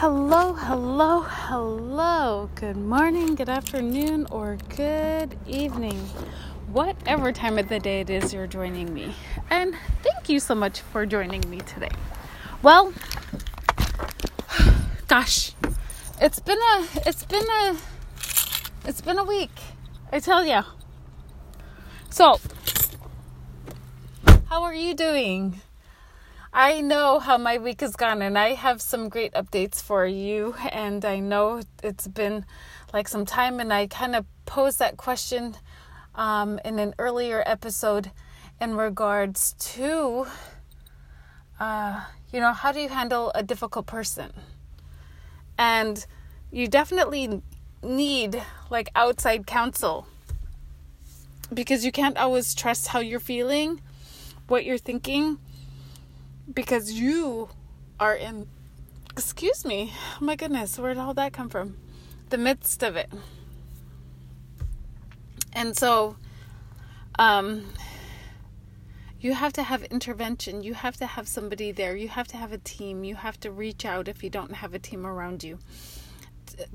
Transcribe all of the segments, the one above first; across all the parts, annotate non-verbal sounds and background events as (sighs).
Hello, hello, hello. Good morning, good afternoon, or good evening. Whatever time of the day it is you're joining me. And thank you so much for joining me today. Well, gosh, it's been a it's been a it's been a week. I tell you. So, how are you doing? I know how my week has gone, and I have some great updates for you. And I know it's been like some time, and I kind of posed that question um, in an earlier episode in regards to, uh, you know, how do you handle a difficult person? And you definitely need like outside counsel because you can't always trust how you're feeling, what you're thinking because you are in excuse me oh my goodness where did all that come from? The midst of it. And so um you have to have intervention. You have to have somebody there. You have to have a team. You have to reach out if you don't have a team around you.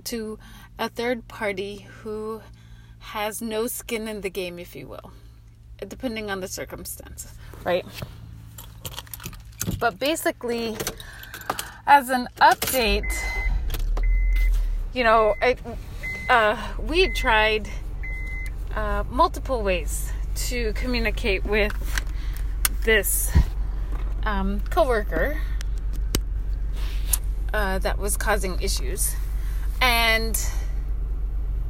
To a third party who has no skin in the game if you will depending on the circumstance right but basically, as an update, you know, I, uh, we tried uh, multiple ways to communicate with this um, coworker uh, that was causing issues, and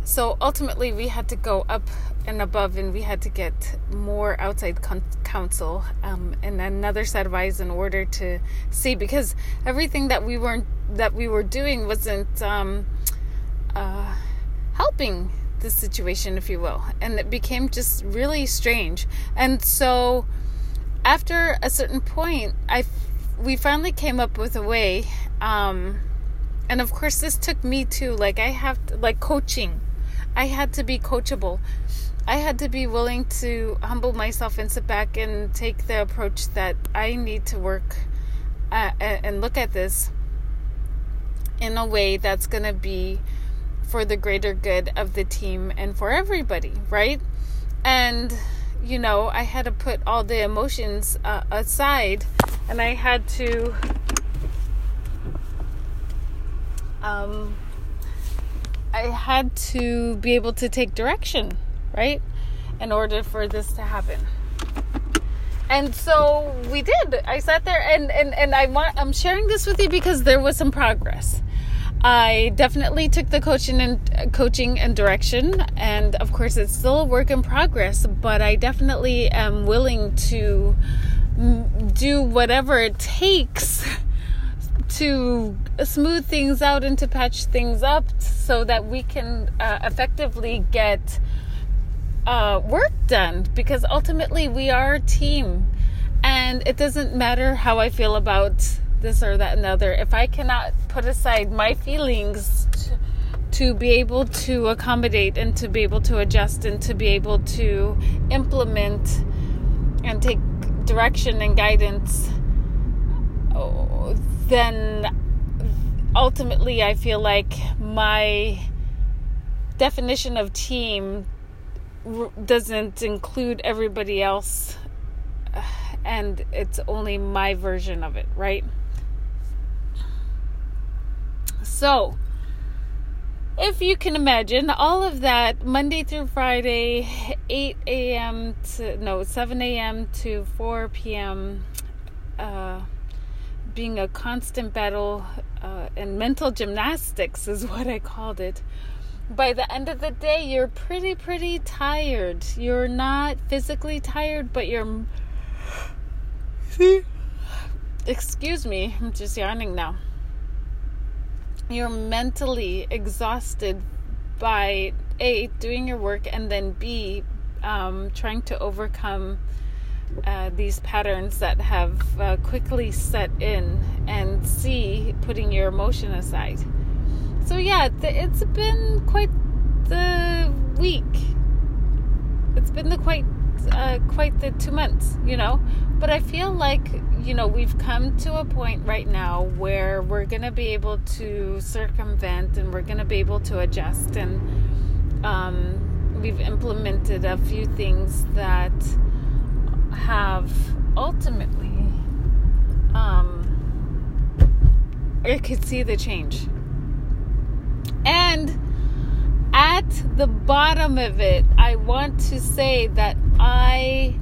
so ultimately we had to go up and above and we had to get more outside con- counsel um, and another set of eyes in order to see because everything that we weren't that we were doing wasn't um, uh, helping the situation if you will. And it became just really strange. And so after a certain point i we finally came up with a way um, and of course this took me too. Like i have to, like coaching. I had to be coachable I had to be willing to humble myself and sit back and take the approach that I need to work at, and look at this in a way that's going to be for the greater good of the team and for everybody, right? And, you know, I had to put all the emotions uh, aside and I had to. Um, I had to be able to take direction right? In order for this to happen. And so we did. I sat there and, and, and I want I'm sharing this with you because there was some progress. I definitely took the coaching and coaching and direction and of course it's still a work in progress, but I definitely am willing to do whatever it takes (laughs) to smooth things out and to patch things up so that we can uh, effectively get uh, work done because ultimately we are a team and it doesn't matter how I feel about this or that and other. If I cannot put aside my feelings to, to be able to accommodate and to be able to adjust and to be able to implement and take direction and guidance, then ultimately I feel like my definition of team doesn't include everybody else and it's only my version of it, right? So, if you can imagine all of that Monday through Friday, 8 a.m. to no 7 a.m. to 4 p.m. Uh, being a constant battle uh, and mental gymnastics is (laughs) what I called it by the end of the day, you're pretty, pretty tired. You're not physically tired, but you're. See? Excuse me, I'm just yawning now. You're mentally exhausted by A, doing your work, and then B, um, trying to overcome uh, these patterns that have uh, quickly set in, and C, putting your emotion aside so yeah, it's been quite the week. It's been the quite uh, quite the two months, you know. But I feel like, you know, we've come to a point right now where we're to be able to circumvent and we're to be able to adjust. And um, we've implemented a few things that have ultimately, um, I could see the change. And at the bottom of it, I want to say that I,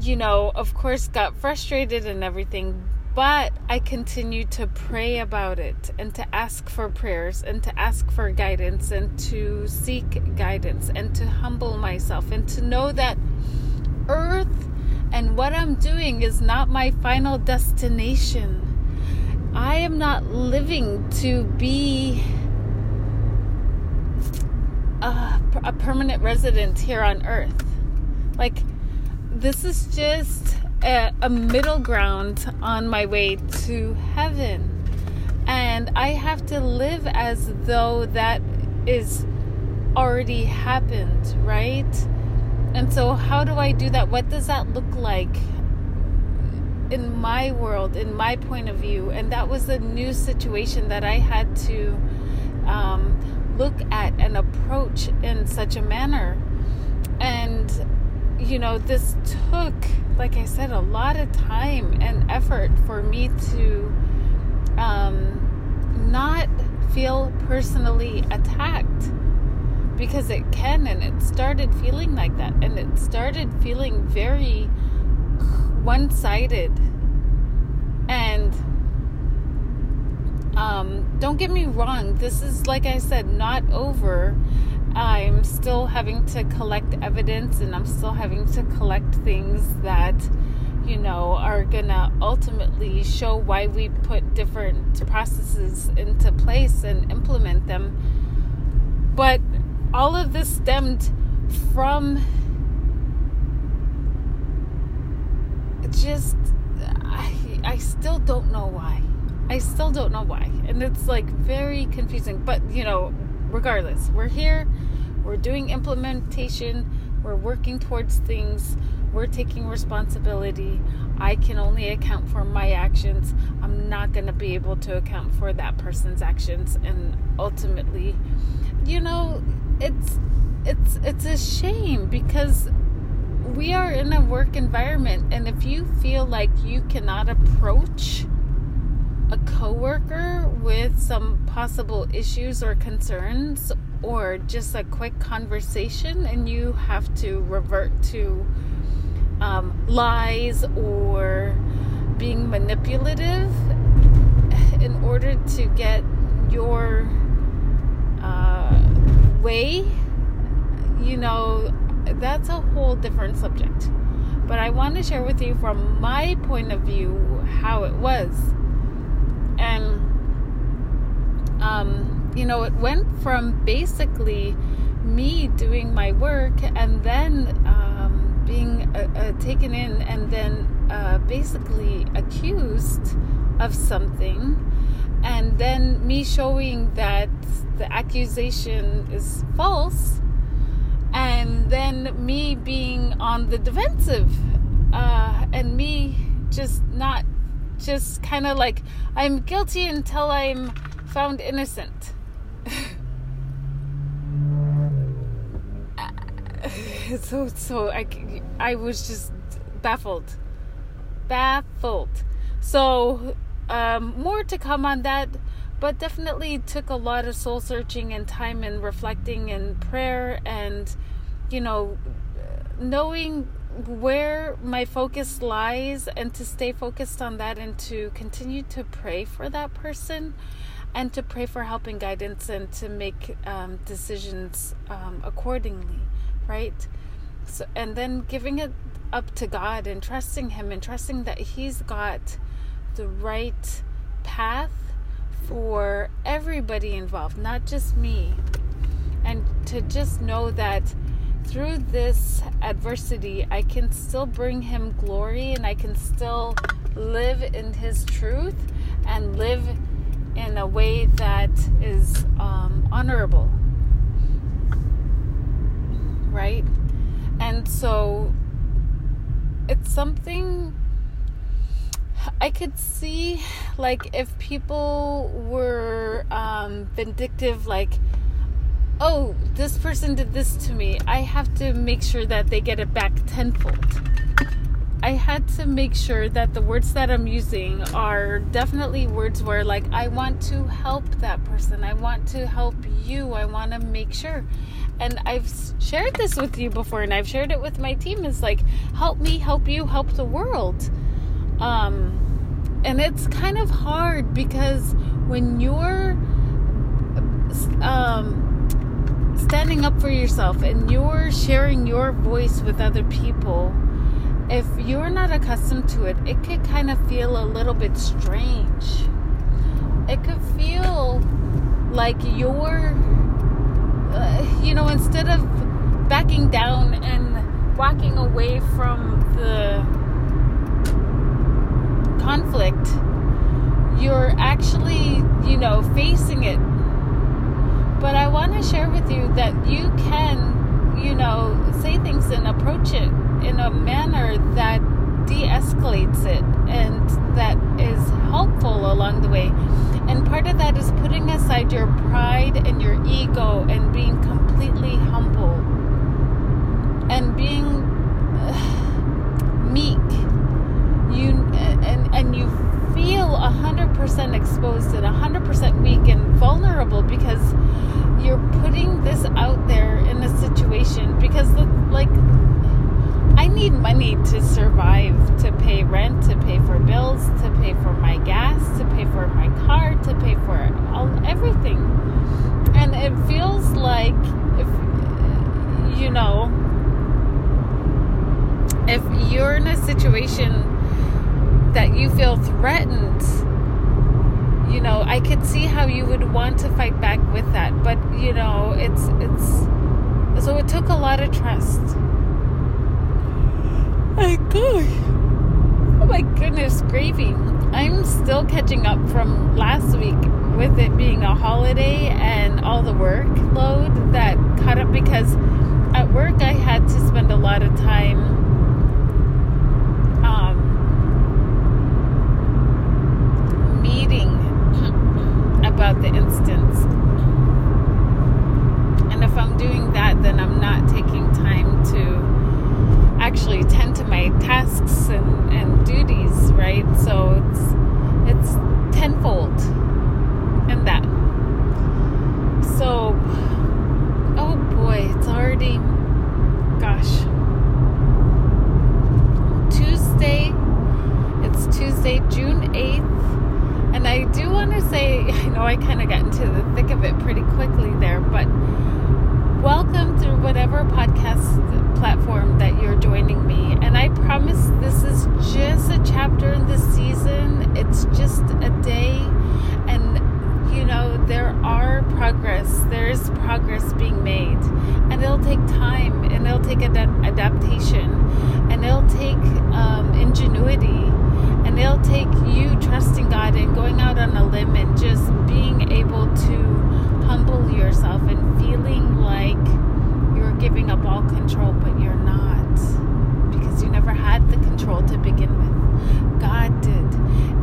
you know, of course, got frustrated and everything, but I continued to pray about it and to ask for prayers and to ask for guidance and to seek guidance and to humble myself and to know that earth and what I'm doing is not my final destination. I am not living to be a, a permanent resident here on earth. Like, this is just a, a middle ground on my way to heaven. And I have to live as though that is already happened, right? And so, how do I do that? What does that look like in my world, in my point of view? And that was a new situation that I had to um, look at and approach in such a manner. And, you know, this took, like I said, a lot of time and effort for me to um, not feel personally attacked because it can and it started feeling like that and it started feeling very one-sided. And um, don't get me wrong this is like i said not over. I'm still having to collect evidence and i'm still having to collect things that you know are gonna ultimately show why we put different processes into place and implement them. But all of this stemmed from just I, I still don't know why. I still don't know why. And it's like very confusing. But you know regardless we're here. We're doing implementation. We're working towards things. We're taking responsibility. I can only account for my actions. I'm not going to be able to account for that person's actions. And ultimately you know it's it's it's a shame because we are in a work environment and if you feel like you cannot approach a coworker with some possible issues or concerns or just a quick conversation and you have to revert to um, lies or being manipulative in order to get your uh, way, you know, that's a whole different subject. But I want to share with you from my point of view how it was. And, um, you know, it went from basically me doing my work and then um, being uh, uh, taken in and then uh, basically accused of something and then me showing that the accusation is false and then me being on the defensive uh, and me just not just kind of like i'm guilty until i'm found innocent. (laughs) (laughs) So so i i was just baffled. Baffled. So um, more to come on that, but definitely took a lot of soul searching and time and reflecting and prayer and, you know, knowing where my focus lies and to stay focused on that and to continue to pray for that person and to pray for help and guidance and to make um, decisions um, accordingly, right? So, and then giving it up to God and trusting Him and trusting that He's got the right path for everybody involved, not just me. And to just know that through this adversity, I can still bring him glory and I can still live in his truth and live in a way that is um, honorable. Right? And so it's something (sighs) I could see, like, if people were um, vindictive, like, oh, this person did this to me, I have to make sure that they get it back tenfold. I had to make sure that the words that I'm using are definitely words where, like, I want to help that person. I want to help you. I want to make sure. And I've shared this with you before, and I've shared it with my team. It's like, help me, help you, help the world. Um, and it's kind of hard because when you're um, standing up for yourself and you're sharing your voice with other people if you're not accustomed to it, it could kind of feel a little bit strange. It could feel like you're, uh, you know, instead of backing down and walking away from the conflict, you're actually, you know, facing it. But I want to share with you that you can, you know, say things and approach it in a manner that de escalates it and that is helpful along the way. And part of that is putting aside your pride and your ego and being completely humble and being uh, meek. You and and you feel 100% exposed and 100% weak and vulnerable because you're putting this out there in a situation because the, like I need money to survive, to pay rent, to pay for bills, to pay for my gas, to pay for my car, to pay for all everything. And it feels like if you know if you're in a situation that you feel threatened, you know, I could see how you would want to fight back with that, but you know, it's it's so it took a lot of trust my gosh. Oh my goodness, gravy. I'm still catching up from last week with it being a holiday and all the workload that caught up because at work I had to spend a lot of time um, meeting about the instance. And if I'm doing that, then I'm not taking time to actually tend to my tasks and, and duties, right? So it's it's tenfold in that. So oh boy, it's already gosh. Tuesday. It's Tuesday, June 8th. And I do want to say, (laughs) I know I kind of got into the thick of it pretty quickly there, but welcome to whatever podcast platform that you're joining me. And I promise this is just a chapter in the season, it's just a day. And, you know, there are progress, there's progress being made. And it'll take time, and it'll take ad- adaptation, and it'll take um, ingenuity, and it'll take you trusting God and going out on a limb and just being able to humble yourself and feeling like you're giving up all control, but you're not. Because you never had the control to begin with. God did.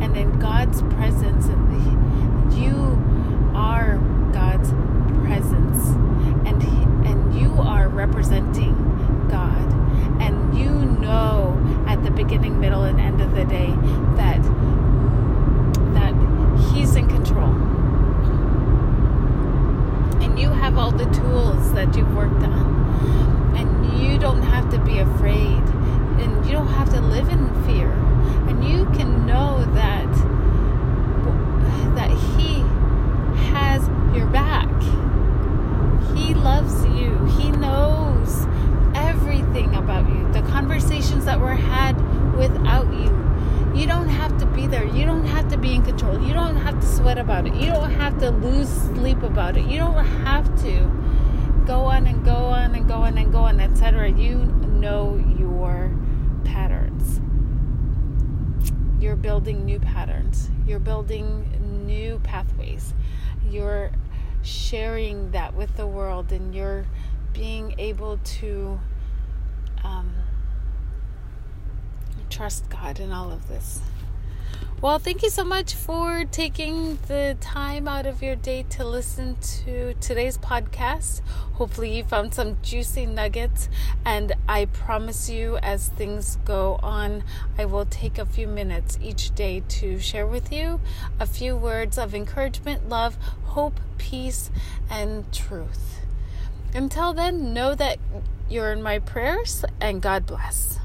And in God's presence, and you are God's presence. And, he, and you are representing God. And you know at the beginning, middle, and end of the day that that He's in control you have all the tools that you've worked on. And you don't have to be afraid. And you don't have to live in fear. And you can know that that he has your back. He loves you. He knows everything about you. The conversations that were had without you you don't there. You don't have to be in control. You don't have to sweat about it. You don't have to lose sleep about it. You don't have to go on and go on and go on and go on, etc. You know your patterns. You're building new patterns. You're building new pathways. You're sharing that with the world and you're being able to um, trust God in all of this. Well, thank you so much for taking the time out of your day to listen to today's podcast. Hopefully, you found some juicy nuggets, and I promise you, as things go on, I will take a few minutes each day to share with you a few words of encouragement, love, hope, peace, and truth. Until then, know that you're in my prayers, and God bless.